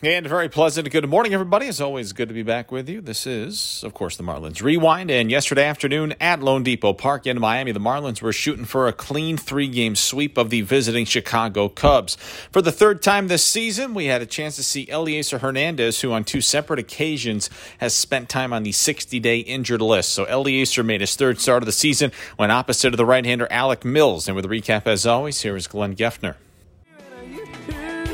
And very pleasant good morning, everybody. It's always good to be back with you. This is, of course, the Marlins Rewind. And yesterday afternoon at loanDepot Park in Miami, the Marlins were shooting for a clean three game sweep of the visiting Chicago Cubs. For the third time this season, we had a chance to see Elieser Hernandez, who on two separate occasions has spent time on the 60 day injured list. So Elieser made his third start of the season, when opposite of the right hander Alec Mills. And with a recap, as always, here is Glenn Geffner.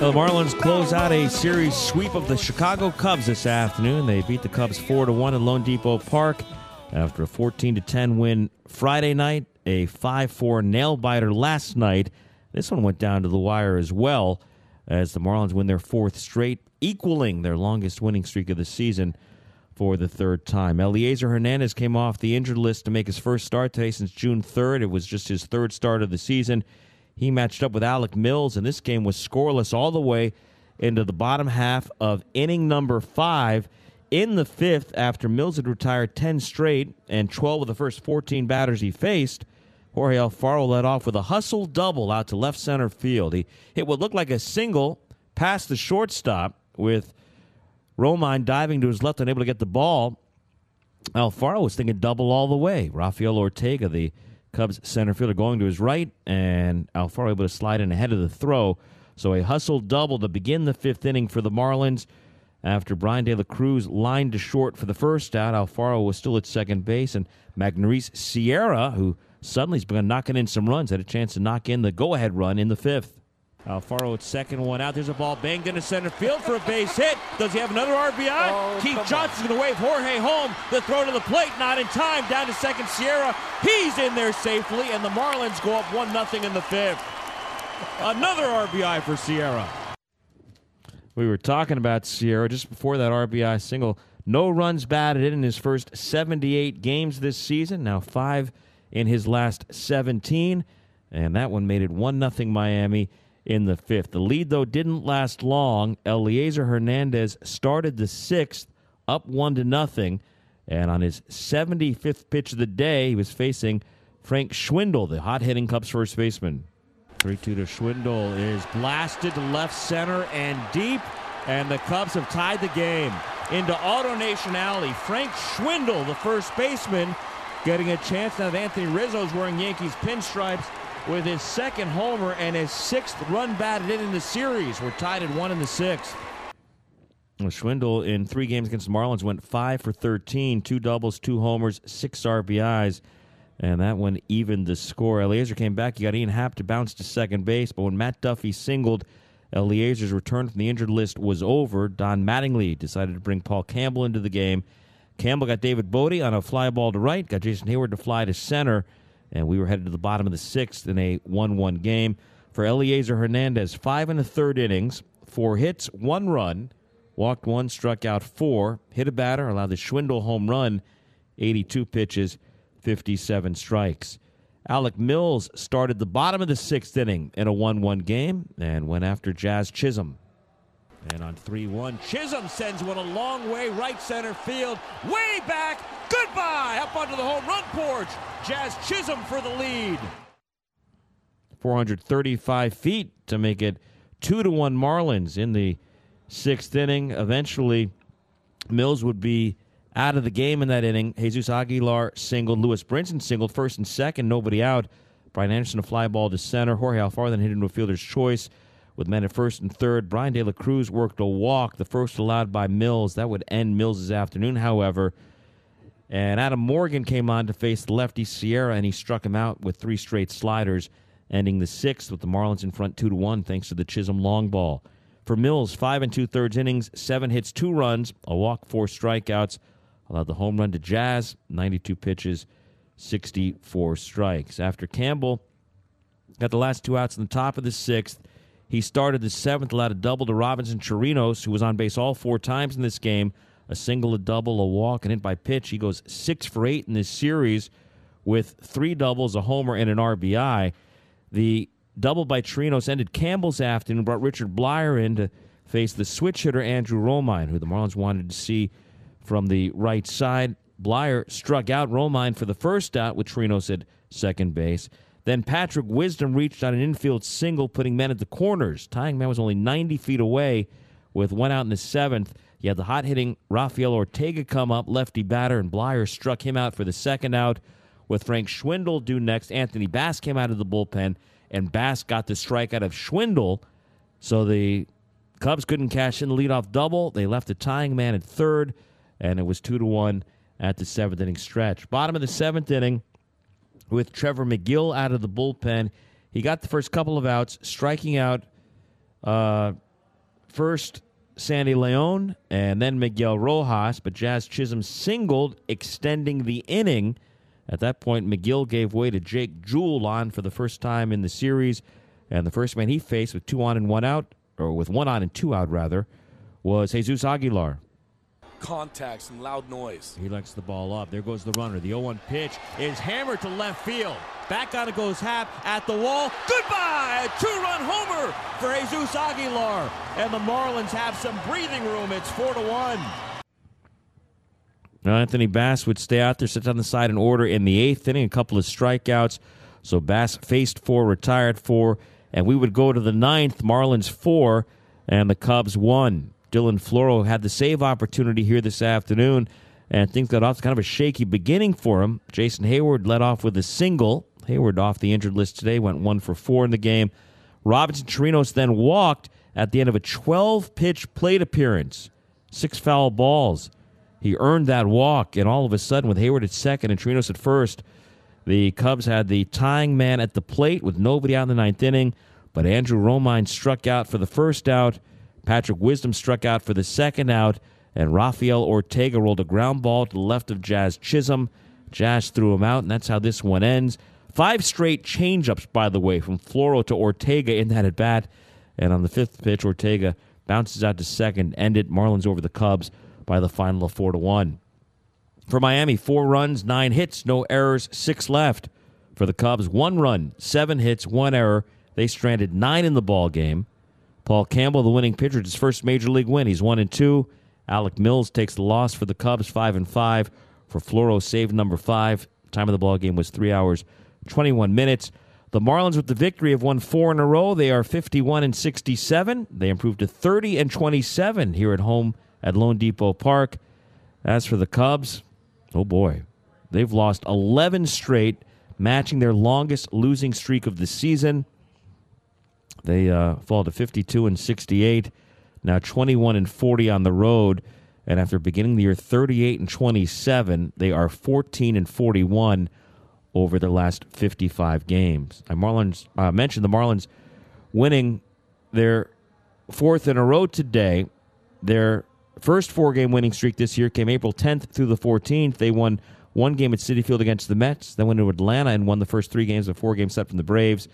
The Marlins close out a series sweep of the Chicago Cubs this afternoon. They beat the Cubs 4 to 1 at loanDepot Park after a 14 to 10 win Friday night, a 5 4 nail biter last night. This one went down to the wire as well as the Marlins win their fourth straight, equaling their longest winning streak of the season for the third time. Elieser Hernandez came off the injured list to make his first start today since June 3rd. It was just his third start of the season. He matched up with Alec Mills, and this game was scoreless all the way into the bottom half of inning number five. In the fifth, after Mills had retired 10 straight and 12 of the first 14 batters he faced, Jorge Alfaro led off with a hustle double out to left center field. He hit what looked like a single past the shortstop with Romine diving to his left, unable to get the ball. Alfaro was thinking double all the way. Rafael Ortega, the Cubs center fielder going to his right, and Alfaro able to slide in ahead of the throw. So a hustle double to begin the fifth inning for the Marlins. After Bryan De La Cruz lined to short for the first out, Alfaro was still at second base, and Magneuris Sierra, who suddenly has begun knocking in some runs, had a chance to knock in the go-ahead run in the fifth. Uh, Alfaro at second, one out. There's a ball banged into center field for a base hit. Does he have another RBI? Oh, Keith Johnson's going to wave Jorge home. The throw to the plate, not in time. Down to second, Sierra. He's in there safely, and the Marlins go up 1 0 in the fifth. Another RBI for Sierra. We were talking about Sierra just before that RBI single. No runs batted in his first 78 games this season. Now five in his last 17. And that one made it 1 0 Miami in the fifth. The lead, though, didn't last long. Elieser Hernandez started the sixth, up one to nothing. And on his 75th pitch of the day, he was facing Frank Schwindel, the hot hitting Cubs first baseman. 3 2 to Schwindel is blasted to left center and deep. And the Cubs have tied the game into AutoNation Alley. Frank Schwindel, the first baseman, getting a chance now that Anthony Rizzo's wearing Yankees pinstripes with his second homer and his sixth run batted in in the series. We're tied at one in the sixth. Well, Schwindel in three games against the Marlins went five for 13, two doubles, two homers, six RBIs, and that one evened the score. Elieser came back. He got Ian Happ to bounce to second base, but when Matt Duffy singled, Elieser's return from the injured list was over. Don Mattingly decided to bring Paul Campbell into the game. Campbell got David Bote on a fly ball to right, got Jason Heyward to fly to center, and we were headed to the bottom of the sixth in a 1 1 game. For Elieser Hernandez, five and a third innings, four hits, one run, walked one, struck out four, hit a batter, allowed the Schwindel home run, 82 pitches, 57 strikes. Alec Mills started the bottom of the sixth inning in a 1 1 game and went after Jazz Chisholm. And on 3 1, Chisholm sends one a long way right center field, way back. Goodbye! Up onto the home run porch. Jazz Chisholm for the lead. 435 feet to make it 2 to 1 Marlins in the sixth inning. Eventually, Mills would be out of the game in that inning. Jesus Aguilar singled. Lewis Brinson singled first and second. Nobody out. Brian Anderson a fly ball to center. Jorge Alfaro then hit into a fielder's choice with men at first and third. Bryan De La Cruz worked a walk, the first allowed by Mills. That would end Mills' afternoon, however. And Adam Morgan came on to face the lefty Sierra, and he struck him out with three straight sliders, ending the sixth with the Marlins in front two to one, thanks to the Chisholm long ball. For Mills, five and two thirds innings, seven hits, two runs, a walk, four strikeouts. Allowed the home run to Jazz, 92 pitches, 64 strikes. After Campbell got the last two outs in the top of the sixth, He started the seventh, allowed a double to Robinson Chirinos, who was on base all four times in this game. A single, a double, a walk, and hit by pitch. He goes six for eight in this series with three doubles, a homer, and an RBI. The double by Chirinos ended Campbell's afternoon, brought Richard Bleier in to face the switch hitter Andrew Romine, who the Marlins wanted to see from the right side. Bleier struck out Romine for the first out with Chirinos at second base. Then Patrick Wisdom reached on an infield single, putting men at the corners. Tying man was only 90 feet away with one out in the seventh. You had the hot hitting Rafael Ortega come up, lefty batter, and Bleier struck him out for the second out. With Frank Schwindel due next, Anthony Bass came out of the bullpen, and Bass got the strikeout of Schwindel. So the Cubs couldn't cash in the leadoff double. They left the tying man at third, and it was two to one at the seventh inning stretch. Bottom of the seventh inning, with Trevor Megill out of the bullpen. He got the first couple of outs, striking out uh, first Sandy Leon and then Miguel Rojas, but Jazz Chisholm singled, extending the inning. At that point, Megill gave way to Jake Jewell on for the first time in the series, and the first man he faced with two on and one out, or with one on and two out rather, was Jesus Aguilar contacts and loud noise. He likes the ball up. There goes the runner. The 0 1 pitch is hammered to left field. Back on it goes Happ at the wall. Goodbye! A two run homer for Jesus Aguilar. And the Marlins have some breathing room. It's 4 to 1. Now, Anthony Bass would stay out there, sit on the side in order in the eighth inning, a couple of strikeouts. So Bass faced four, retired four, and we would go to the ninth. Marlins four, and the Cubs one. Dylan Floro had the save opportunity here this afternoon, and things got off to kind of a shaky beginning for him. Jason Heyward led off with a single. Heyward off the injured list today, went one for four in the game. Robinson Chirinos then walked at the end of a 12 pitch plate appearance, six foul balls. He earned that walk, and all of a sudden, with Heyward at second and Chirinos at first, the Cubs had the tying man at the plate with nobody out in the ninth inning. But Andrew Romine struck out for the first out. Patrick Wisdom struck out for the second out, and Rafael Ortega rolled a ground ball to the left of Jazz Chisholm. Jazz threw him out, and that's how this one ends. Five straight changeups, by the way, from Floro to Ortega in that at bat. And on the fifth pitch, Ortega bounces out to second, ended Marlins over the Cubs by the final of four to one. For Miami, four runs, nine hits, no errors, six left. For the Cubs, one run, seven hits, one error. They stranded nine in the ball game. Paul Campbell, the winning pitcher, his first major league win. He's one and two. Alec Mills takes the loss for the Cubs, five and five. For Floro, save number five. Time of the ball game was three hours, twenty-one minutes. The Marlins, with the victory, have won four in a row. They are fifty-one and sixty-seven. They improved to thirty and twenty-seven here at home at loanDepot Park. As for the Cubs, oh boy, they've lost eleven straight, matching their longest losing streak of the season. They uh, fall to 52 and 68, now 21 and 40 on the road. And after beginning the year 38 and 27, they are 14 and 41 over their last 55 games. I Marlins uh, mentioned the Marlins winning their fourth in a row today. Their first four game winning streak this year came April 10th through the 14th. They won one game at Citi Field against the Mets, then went to Atlanta and won the first three games of four games set from the Braves.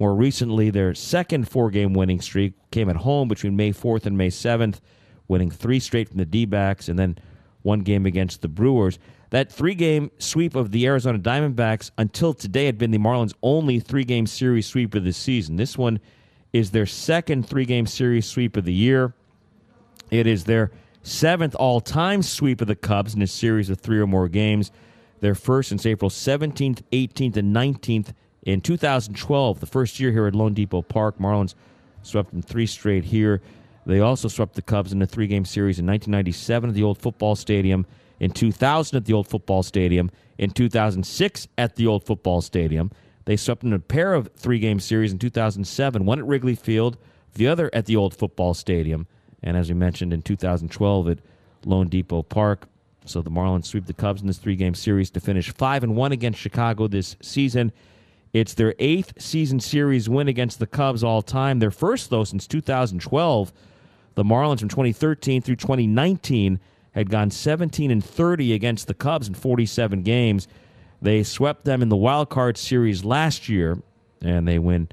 More recently, their second four game winning streak came at home between May 4th and May 7th, winning three straight from the D backs and then one game against the Brewers. That three game sweep of the Arizona Diamondbacks until today had been the Marlins' only three game series sweep of the season. This one is their second three game series sweep of the year. It is their seventh all time sweep of the Cubs in a series of three or more games. Their first since April 17th, 18th, and 19th in 2012, the first year here at loanDepot Park, Marlins swept them three straight here. They also swept the Cubs in a three game series in 1997 at the old football stadium, in 2000 at the old football stadium, in 2006 at the old football stadium. They swept in a pair of three game series in 2007, one at Wrigley Field, the other at the old football stadium, and as we mentioned in 2012 at loanDepot Park. So the Marlins sweep the Cubs in this three game series to finish 5 and 1 against Chicago this season. It's their eighth season series win against the Cubs all time. Their first, though, since 2012. The Marlins from 2013 through 2019 had gone 17 and 30 against the Cubs in 47 games. They swept them in the wild card series last year, and they win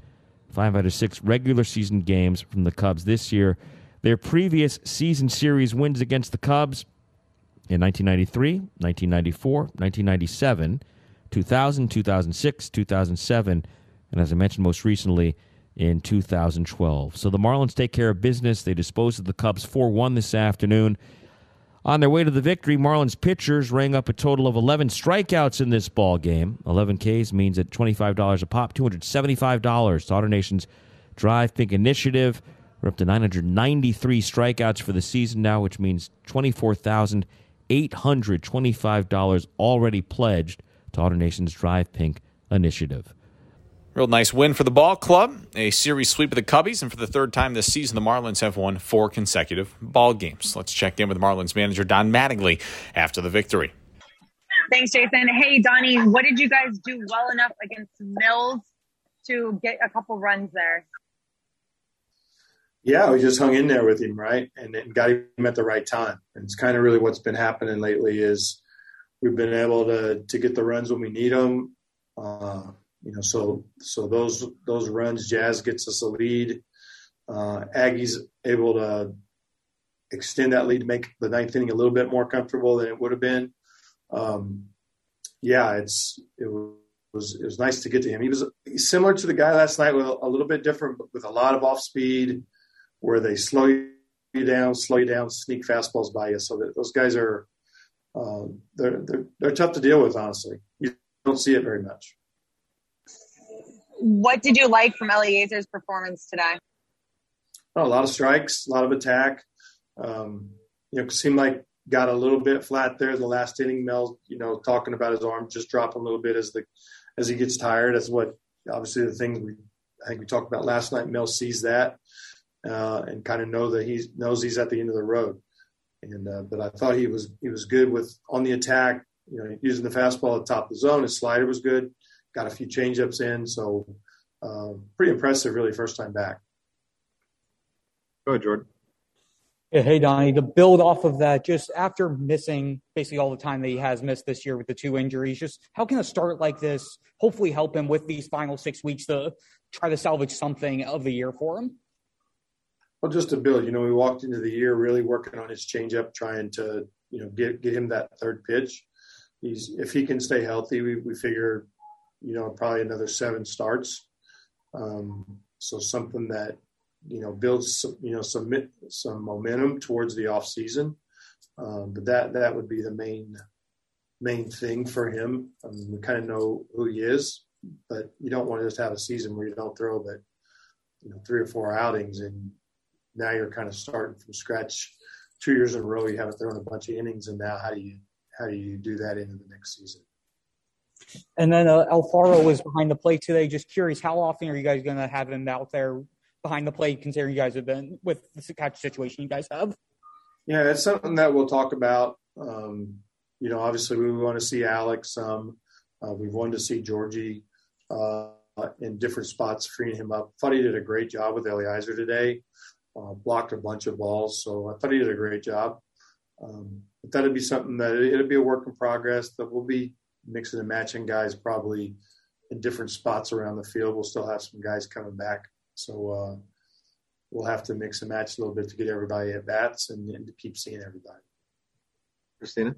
five out of six regular season games from the Cubs this year. Their previous season series wins against the Cubs in 1993, 1994, 1997, 2000, 2006, 2007, and as I mentioned most recently, in 2012. So the Marlins take care of business. They dispose of the Cubs 4 1 this afternoon. On their way to the victory, Marlins pitchers rang up a total of 11 strikeouts in this ball game. 11 Ks means at $25 a pop, $275. to AutoNation's Drive Pink Initiative. We're up to 993 strikeouts for the season now, which means $24,825 already pledged to AutoNation's Drive Pink Initiative. Real nice win for the ball club. A series sweep of the Cubbies, and for the third time this season, the Marlins have won four consecutive ball games. Let's check in with Marlins manager Don Mattingly after the victory. Thanks, Jason. Hey, Donnie, what did you guys do well enough against Mills to get a couple runs there? Yeah, we just hung in there with him, right, and, and got him at the right time. And it's kind of really what's been happening lately is we've been able to to get the runs when we need them. Uh, you know, so so those those runs, Jazz gets us a lead. Uh, Aggies able to extend that lead to make the ninth inning a little bit more comfortable than it would have been. Um, yeah, it's it was it was nice to get to him. He was similar to the guy last night with a, little bit different, with a lot of off speed, where they slow you down, slow you down, sneak fastballs by you. So that those guys are uh, they're, they're they're tough to deal with. Honestly, you don't see it very much. What did you like from Elieser's performance today? Oh, a lot of strikes, a lot of attack. Um, you know, seemed like got a little bit flat there the last inning. Mel, you know, talking about his arm just dropping a little bit as the as he gets tired. That's what obviously the things we I think we talked about last night. Mel sees that uh, and kind of know that he knows he's at the end of the road. And uh, but I thought he was he was good with on the attack. You know, using the fastball at the top of the zone. His slider was good got a few changeups in. So uh, pretty impressive, really, first time back. Go ahead, Jordan. Yeah, hey Donnie, to build off of that, just after missing basically all the time that he has missed this year with the two injuries, just how can a start like this hopefully help him with these final six weeks to try to salvage something of the year for him? Well, just to build, you know, we walked into the year really working on his changeup, trying to, you know, get get him that third pitch. He's if he can stay healthy, we we figure you know, probably another seven starts. Um, so something that you know builds some, you know some some momentum towards the off season. Um, but that that would be the main main thing for him. I mean, we kind of know who he is, but you don't want to just have a season where you don't throw but you know three or four outings and now you're kind of starting from scratch. Two years in a row, you haven't thrown a bunch of innings, and now how do you how do you do that into the next season? And then uh, Alfaro was behind the plate today. Just curious, how often are you guys going to have him out there behind the plate, considering you guys have been with the catch situation you guys have? Yeah, that's something that we'll talk about. Um, you know, obviously we want to see Alex. Um, uh, we've wanted to see Georgie uh, in different spots, freeing him up. He did a great job with Elieser today. Uh, blocked a bunch of balls, so I thought he did a great job. Um, but that'd be something that it'll be a work in progress that we'll be mixing and matching guys probably in different spots around the field. We'll still have some guys coming back, so uh, we'll have to mix and match a little bit to get everybody at bats and, and to keep seeing everybody. Christina.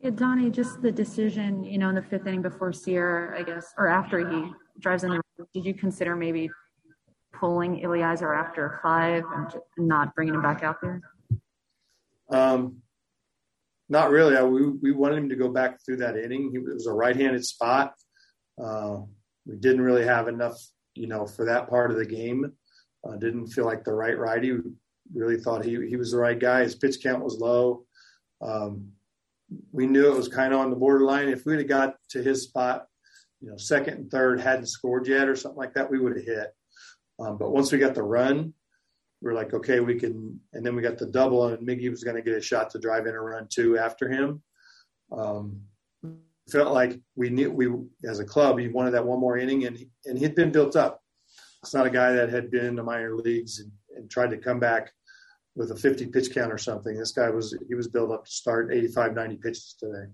Yeah, Donnie, just the decision, you know, in the fifth inning before Sierra, I guess, or after he drives in the did you consider maybe pulling Elieser after five and not bringing him back out there? Um, not really. I, we, we wanted him to go back through that inning. He, it was a right-handed spot. Uh, we didn't really have enough, you know, for that part of the game. Uh, didn't feel like the right righty. We really thought he he was the right guy. His pitch count was low. Um, we knew it was kind of on the borderline. If we'd have got to his spot, you know, second and third hadn't scored yet or something like that, we would have hit. Um, but once we got the run, we are like, okay, we can. And then we got the double, and Miggy was going to get a shot to drive in a run two after him. Um, felt like we knew we as a club he wanted that one more inning, and he, and he'd been built up. It's not a guy that had been in the minor leagues and, and tried to come back with a 50 pitch count or something. This guy was he was built up to start 85, 90 pitches today.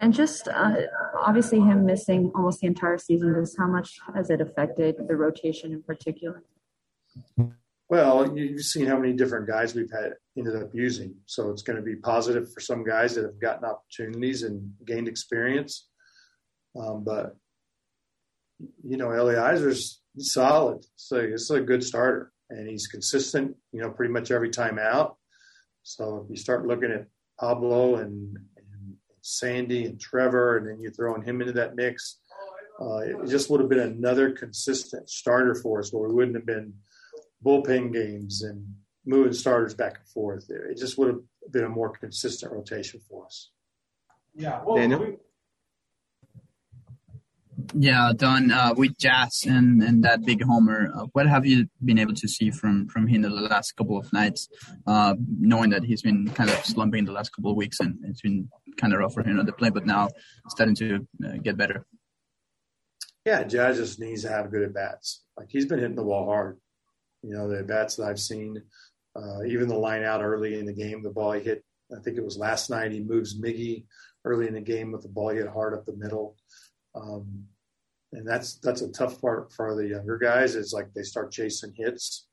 And just uh, obviously him missing almost the entire season, just how much has it affected the rotation in particular? Well, you've seen how many different guys we've had ended up using. So it's going to be positive for some guys that have gotten opportunities and gained experience. Um, but you know, Elieser's solid. So it's a good starter, and he's consistent. You know, pretty much every time out. So if you start looking at Pablo and, and Sandy and Trevor, and then you're throwing him into that mix, uh, it just would have been another consistent starter for us, where we wouldn't have been bullpen games and moving starters back and forth. It just would have been a more consistent rotation for us. Yeah. Well, Daniel? Yeah, done uh, with Jazz and, and that big homer, uh, what have you been able to see from, from him the last couple of nights, uh, knowing that he's been kind of slumping the last couple of weeks and it's been kind of rough for him on the play, but now starting to uh, get better? Yeah, Jazz just needs to have good at bats. Like he's been hitting the ball hard. You know, the bats that I've seen, uh, even the line out early in the game, the ball he hit, I think it was last night, he moves Miggy early in the game with the ball he hit hard up the middle. Um, and that's that's a tough part for the younger guys. Is like they start chasing hits.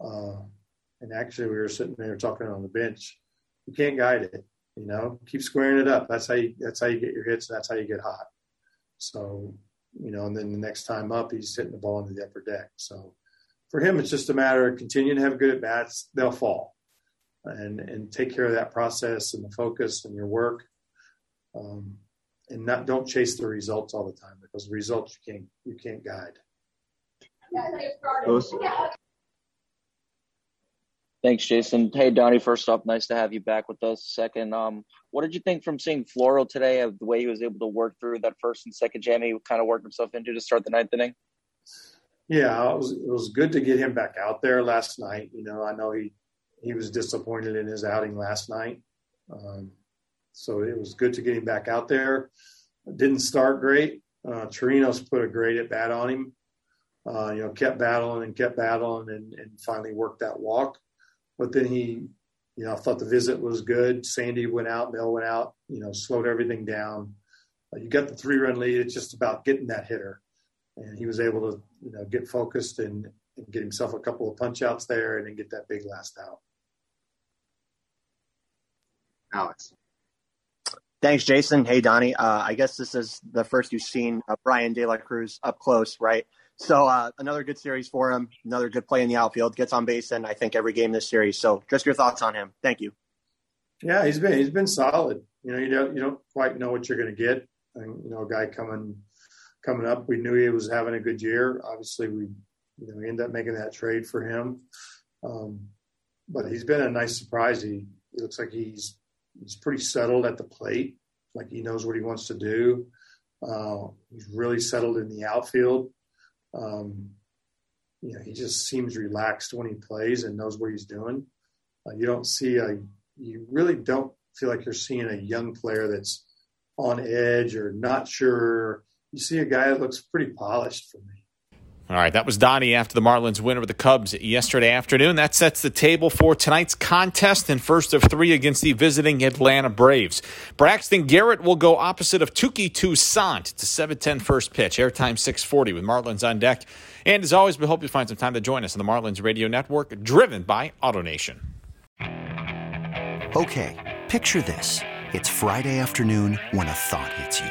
Uh, and actually, we were sitting there talking on the bench. You can't guide it. You know, keep squaring it up. That's how you. That's how you get your hits. that's how you get hot. So, you know, and then the next time up, he's hitting the ball into the upper deck. So, for him, it's just a matter of continuing to have good at bats. They'll fall, and and take care of that process and the focus and your work. Um, and not don't chase the results all the time because the results you can't you can't guide. Thanks, Jason. Hey, Donnie. First off, nice to have you back with us. Second, um, what did you think from seeing Floro today? Of the way he was able to work through that first and second jam he kind of worked himself into to start the ninth inning. Yeah, it was it was good to get him back out there last night. You know, I know he he was disappointed in his outing last night. Um, so it was good to get him back out there. Didn't start great. Uh, Chirinos put a great at bat on him. Uh, you know, kept battling and kept battling and, and finally worked that walk. But then he, you know, I thought the visit was good. Sandy went out, Bill went out, you know, slowed everything down. Uh, you got the three run lead. It's just about getting that hitter. And he was able to, you know, get focused and, and get himself a couple of punch outs there and then get that big last out. Alex. Thanks, Jason. Hey, Donnie. Uh, I guess this is the first you've seen uh, Bryan De La Cruz up close, right? So uh, another good series for him. Another good play in the outfield. Gets on base in I think every game this series. So just your thoughts on him. Thank you. Yeah, he's been he's been solid. You know, you don't you don't quite know what you're going to get. And, you know, a guy coming coming up, we knew he was having a good year. Obviously, we you know we ended up making that trade for him. Um, but he's been a nice surprise. He, he looks like he's he's pretty settled at the plate, like he knows what he wants to do. Uh, he's really settled in the outfield. Um, you know, he just seems relaxed when he plays and knows what he's doing. Uh, you don't see a, you really don't feel like you're seeing a young player that's on edge or not sure. You see a guy that looks pretty polished for me. All right, that was Donnie after the Marlins win over the Cubs yesterday afternoon. That sets the table for tonight's contest and first of three against the visiting Atlanta Braves. Braxton Garrett will go opposite of Touki Toussaint. It's a 7-10 first pitch, airtime 640 with Marlins on deck. And as always, we hope you find some time to join us on the Marlins Radio Network, driven by AutoNation. Okay, picture this. It's Friday afternoon when a thought hits you.